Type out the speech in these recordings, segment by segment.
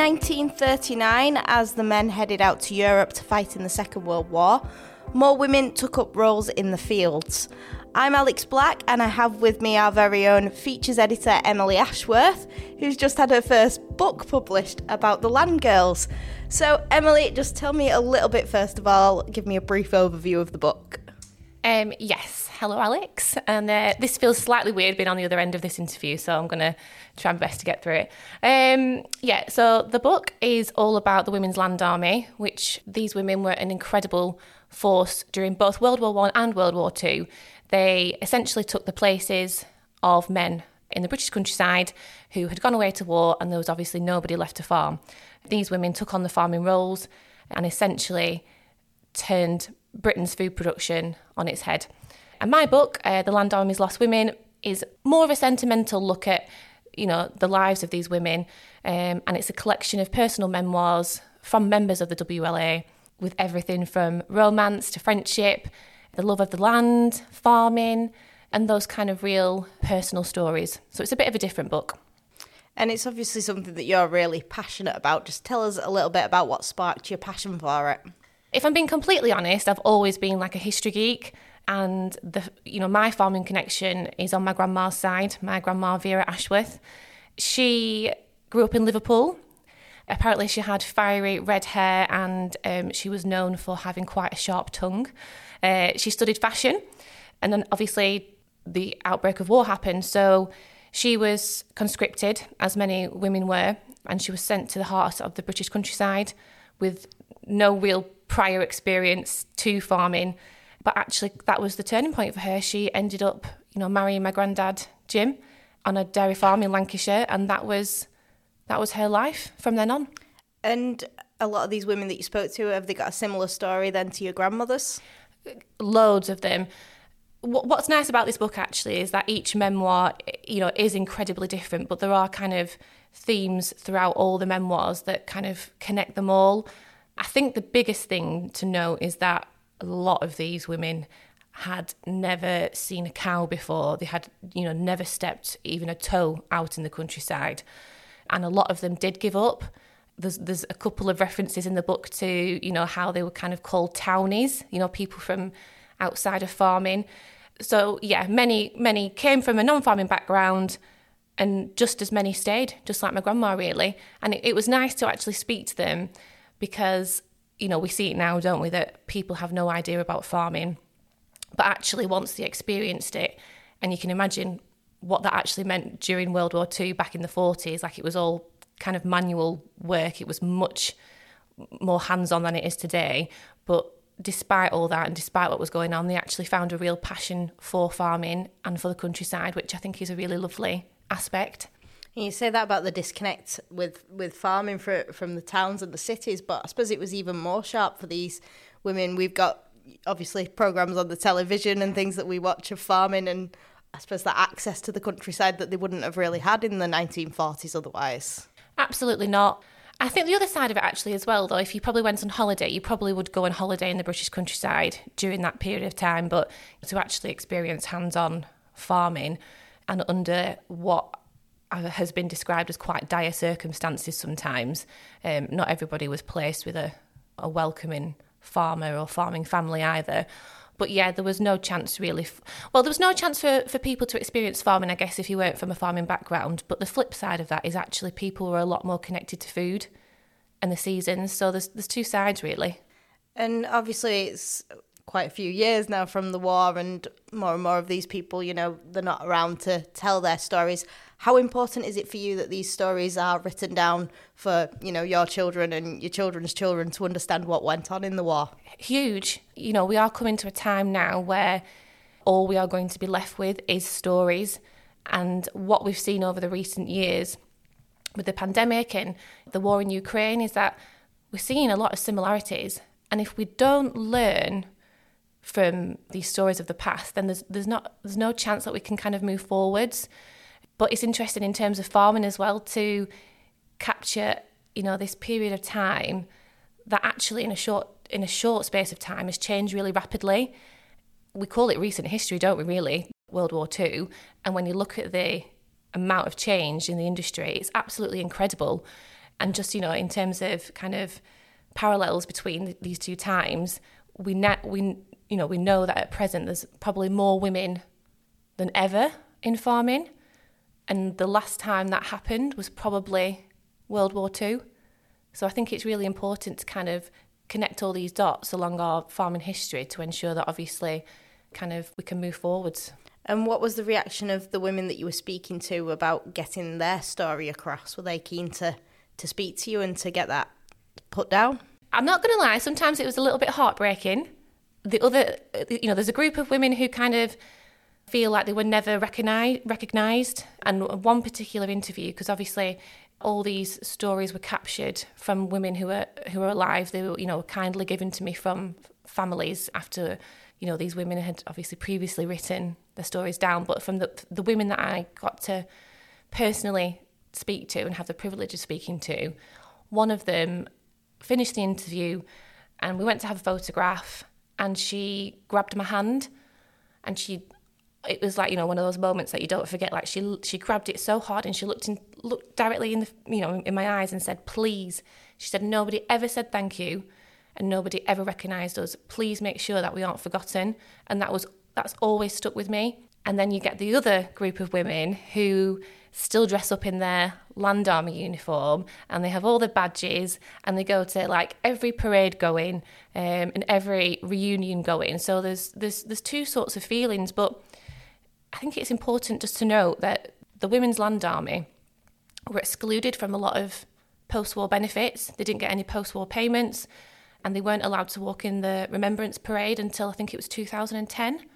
1939, as the men headed out to Europe to fight in the Second World War, more women took up roles in the fields. I'm Alex Black, and I have with me our very own features editor Emily Ashworth, who's just had her first book published about the Land Girls. So, Emily, just tell me a little bit first of all, give me a brief overview of the book. Um, yes, hello, Alex. And uh, this feels slightly weird being on the other end of this interview, so I'm going to try my best to get through it. Um, yeah, so the book is all about the Women's Land Army, which these women were an incredible force during both World War One and World War Two. They essentially took the places of men in the British countryside who had gone away to war, and there was obviously nobody left to farm. These women took on the farming roles and essentially turned Britain's food production on its head. And my book, uh, The Land Army's Lost Women, is more of a sentimental look at, you know, the lives of these women, um, and it's a collection of personal memoirs from members of the WLA with everything from romance to friendship, the love of the land, farming, and those kind of real personal stories. So it's a bit of a different book. And it's obviously something that you're really passionate about. Just tell us a little bit about what sparked your passion for it. If I'm being completely honest, I've always been like a history geek and the you know my farming connection is on my grandma's side, my grandma Vera Ashworth. She grew up in Liverpool Apparently, she had fiery red hair and um, she was known for having quite a sharp tongue. Uh, she studied fashion, and then obviously the outbreak of war happened. So she was conscripted, as many women were, and she was sent to the heart of the British countryside with no real prior experience to farming. But actually, that was the turning point for her. She ended up, you know, marrying my granddad, Jim, on a dairy farm in Lancashire, and that was that was her life from then on. And a lot of these women that you spoke to, have they got a similar story then to your grandmother's? Loads of them. What's nice about this book actually is that each memoir, you know, is incredibly different, but there are kind of themes throughout all the memoirs that kind of connect them all. I think the biggest thing to know is that a lot of these women had never seen a cow before. They had, you know, never stepped even a toe out in the countryside and a lot of them did give up. There's there's a couple of references in the book to you know how they were kind of called townies, you know people from outside of farming. So yeah, many many came from a non-farming background, and just as many stayed, just like my grandma really. And it, it was nice to actually speak to them because you know we see it now, don't we, that people have no idea about farming, but actually once they experienced it, and you can imagine what that actually meant during World War II back in the 40s. Like it was all kind of manual work, it was much more hands on than it is today. But despite all that and despite what was going on, they actually found a real passion for farming and for the countryside, which I think is a really lovely aspect. You say that about the disconnect with, with farming for, from the towns and the cities, but I suppose it was even more sharp for these women. We've got obviously programs on the television and things that we watch of farming and I suppose that access to the countryside that they wouldn't have really had in the 1940s otherwise. Absolutely not. I think the other side of it actually as well, though, if you probably went on holiday, you probably would go on holiday in the British countryside during that period of time, but to actually experience hands on farming and under what has been described as quite dire circumstances sometimes, um, not everybody was placed with a, a welcoming farmer or farming family either. But yeah, there was no chance really. F- well, there was no chance for, for people to experience farming, I guess, if you weren't from a farming background. But the flip side of that is actually people were a lot more connected to food and the seasons. So there's there's two sides really. And obviously, it's quite a few years now from the war, and more and more of these people, you know, they're not around to tell their stories. How important is it for you that these stories are written down for, you know, your children and your children's children to understand what went on in the war? Huge. You know, we are coming to a time now where all we are going to be left with is stories. And what we've seen over the recent years with the pandemic and the war in Ukraine is that we're seeing a lot of similarities. And if we don't learn from these stories of the past, then there's there's not there's no chance that we can kind of move forwards. But it's interesting in terms of farming as well to capture, you know, this period of time that actually in a short in a short space of time has changed really rapidly. We call it recent history, don't we, really? World War II. And when you look at the amount of change in the industry, it's absolutely incredible. And just, you know, in terms of kind of parallels between these two times, we, na- we, you know, we know that at present there's probably more women than ever in farming. And the last time that happened was probably World War II. So I think it's really important to kind of connect all these dots along our farming history to ensure that obviously kind of we can move forwards. And what was the reaction of the women that you were speaking to about getting their story across? Were they keen to, to speak to you and to get that put down? I'm not going to lie, sometimes it was a little bit heartbreaking. The other, uh, you know, there's a group of women who kind of feel like they were never recognised. And one particular interview, because obviously all these stories were captured from women who were who were alive. They were, you know, kindly given to me from families after you know, these women had obviously previously written their stories down, but from the the women that I got to personally speak to and have the privilege of speaking to, one of them finished the interview and we went to have a photograph and she grabbed my hand and she it was like you know one of those moments that you don't forget like she she grabbed it so hard and she looked in looked directly in the you know in my eyes and said please she said nobody ever said thank you and nobody ever recognised us. Please make sure that we aren't forgotten. And that was that's always stuck with me. And then you get the other group of women who still dress up in their land army uniform and they have all the badges and they go to like every parade going um, and every reunion going. So there's there's there's two sorts of feelings, but I think it's important just to note that the Women's Land Army were excluded from a lot of post-war benefits. They didn't get any post-war payments and they weren't allowed to walk in the Remembrance Parade until I think it was 2010.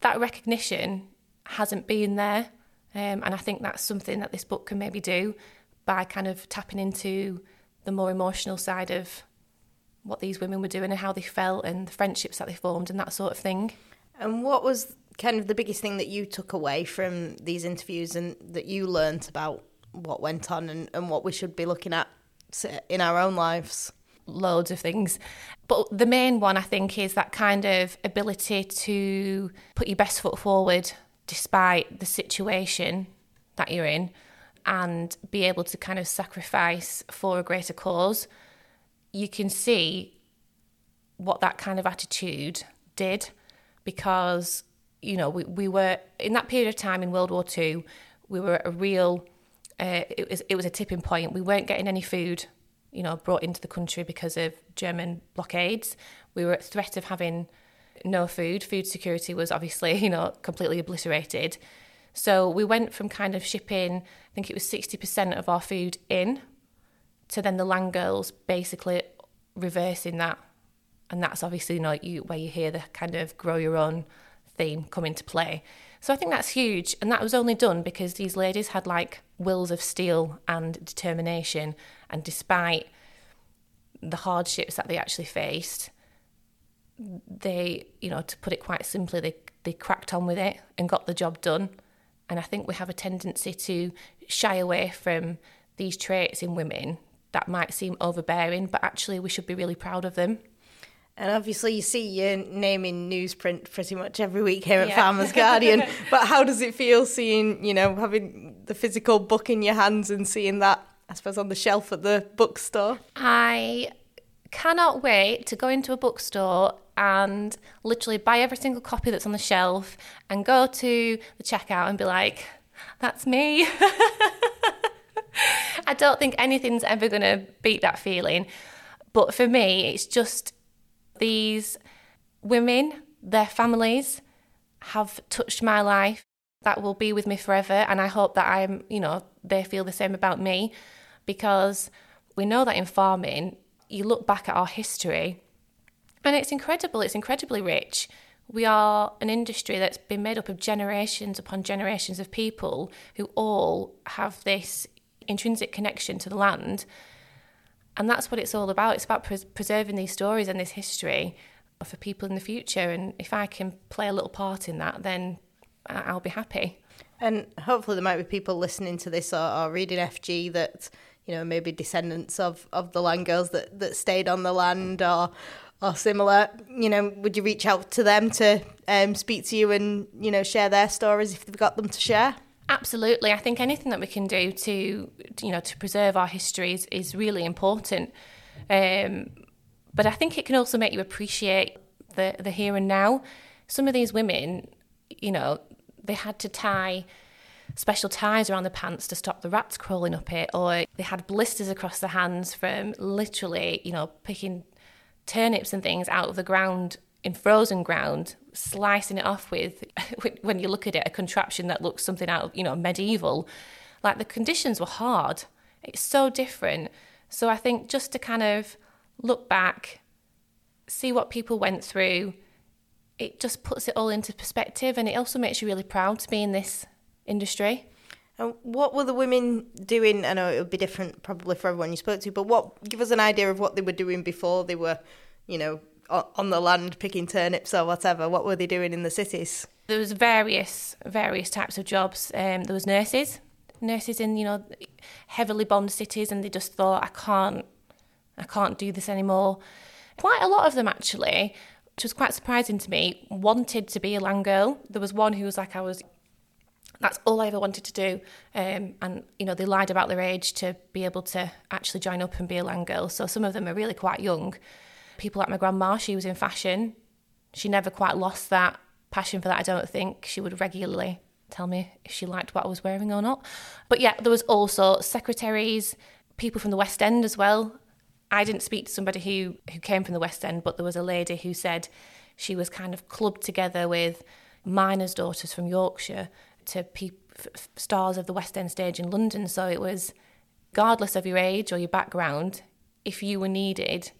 That recognition hasn't been there, um, and I think that's something that this book can maybe do by kind of tapping into the more emotional side of what these women were doing and how they felt and the friendships that they formed and that sort of thing. And what was kind of the biggest thing that you took away from these interviews and that you learnt about what went on and, and what we should be looking at in our own lives? loads of things. But the main one, I think, is that kind of ability to put your best foot forward despite the situation that you're in and be able to kind of sacrifice for a greater cause. You can see what that kind of attitude did because, you know, we, we were in that period of time in World War II, we were at a real, uh, it, was, it was a tipping point. We weren't getting any food you know, brought into the country because of German blockades. We were at threat of having no food. Food security was obviously, you know, completely obliterated. So we went from kind of shipping, I think it was 60% of our food in, to then the land girls basically reversing that. And that's obviously, know, you, where you hear the kind of grow your own theme come into play. So I think that's huge. And that was only done because these ladies had like wills of steel and determination. And despite the hardships that they actually faced, they, you know, to put it quite simply, they, they cracked on with it and got the job done. And I think we have a tendency to shy away from these traits in women that might seem overbearing, but actually we should be really proud of them. And obviously, you see your name in newsprint pretty much every week here at yeah. Farmers Guardian. but how does it feel seeing, you know, having the physical book in your hands and seeing that, I suppose, on the shelf at the bookstore? I cannot wait to go into a bookstore and literally buy every single copy that's on the shelf and go to the checkout and be like, that's me. I don't think anything's ever going to beat that feeling. But for me, it's just these women, their families, have touched my life. That will be with me forever. And I hope that I'm, you know, they feel the same about me because we know that in farming, you look back at our history and it's incredible, it's incredibly rich. We are an industry that's been made up of generations upon generations of people who all have this intrinsic connection to the land and that's what it's all about. It's about pres- preserving these stories and this history for people in the future. And if I can play a little part in that, then I'll be happy. And hopefully, there might be people listening to this or, or reading FG that you know maybe descendants of, of the land girls that, that stayed on the land or or similar. You know, would you reach out to them to um, speak to you and you know share their stories if they've got them to share? Absolutely. I think anything that we can do to, you know, to preserve our history is, is really important. Um, but I think it can also make you appreciate the, the here and now. Some of these women, you know, they had to tie special ties around the pants to stop the rats crawling up it, or they had blisters across the hands from literally, you know, picking turnips and things out of the ground in frozen ground, slicing it off with, when you look at it, a contraption that looks something out of, you know, medieval. Like the conditions were hard. It's so different. So I think just to kind of look back, see what people went through, it just puts it all into perspective and it also makes you really proud to be in this industry. And what were the women doing? I know it would be different probably for everyone you spoke to, but what give us an idea of what they were doing before they were, you know, on the land picking turnips or whatever. What were they doing in the cities? There was various various types of jobs. Um, there was nurses, nurses in you know heavily bombed cities, and they just thought, I can't, I can't do this anymore. Quite a lot of them actually, which was quite surprising to me, wanted to be a land girl. There was one who was like, I was that's all I ever wanted to do. Um, and, you know, they lied about their age to be able to actually join up and be a land girl. So some of them are really quite young. People like my grandma, she was in fashion. She never quite lost that passion for that, I don't think. She would regularly tell me if she liked what I was wearing or not. But yeah, there was also secretaries, people from the West End as well. I didn't speak to somebody who, who came from the West End, but there was a lady who said she was kind of clubbed together with miners' daughters from Yorkshire to pe- f- stars of the West End stage in London. So it was, regardless of your age or your background, if you were needed,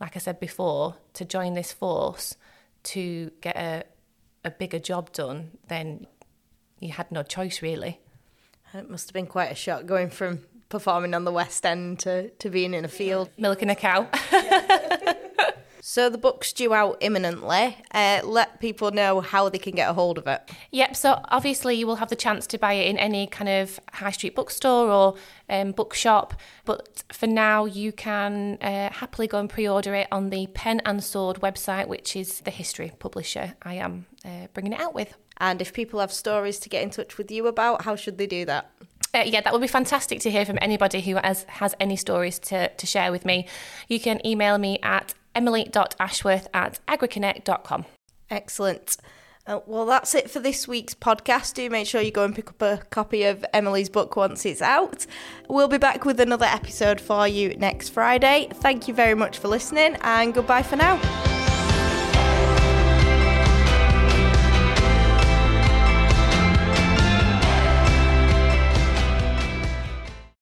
like I said before, to join this force to get a, a bigger job done, then you had no choice really. It must have been quite a shock going from performing on the West End to, to being in a field. Milking a cow. So the book's due out imminently. Uh, let people know how they can get a hold of it. Yep. So obviously you will have the chance to buy it in any kind of high street bookstore or um, bookshop. But for now, you can uh, happily go and pre-order it on the Pen and Sword website, which is the history publisher I am uh, bringing it out with. And if people have stories to get in touch with you about, how should they do that? Uh, yeah, that would be fantastic to hear from anybody who has, has any stories to, to share with me. You can email me at emily.ashworth at agriconnect.com. Excellent. Uh, well, that's it for this week's podcast. Do make sure you go and pick up a copy of Emily's book once it's out. We'll be back with another episode for you next Friday. Thank you very much for listening, and goodbye for now.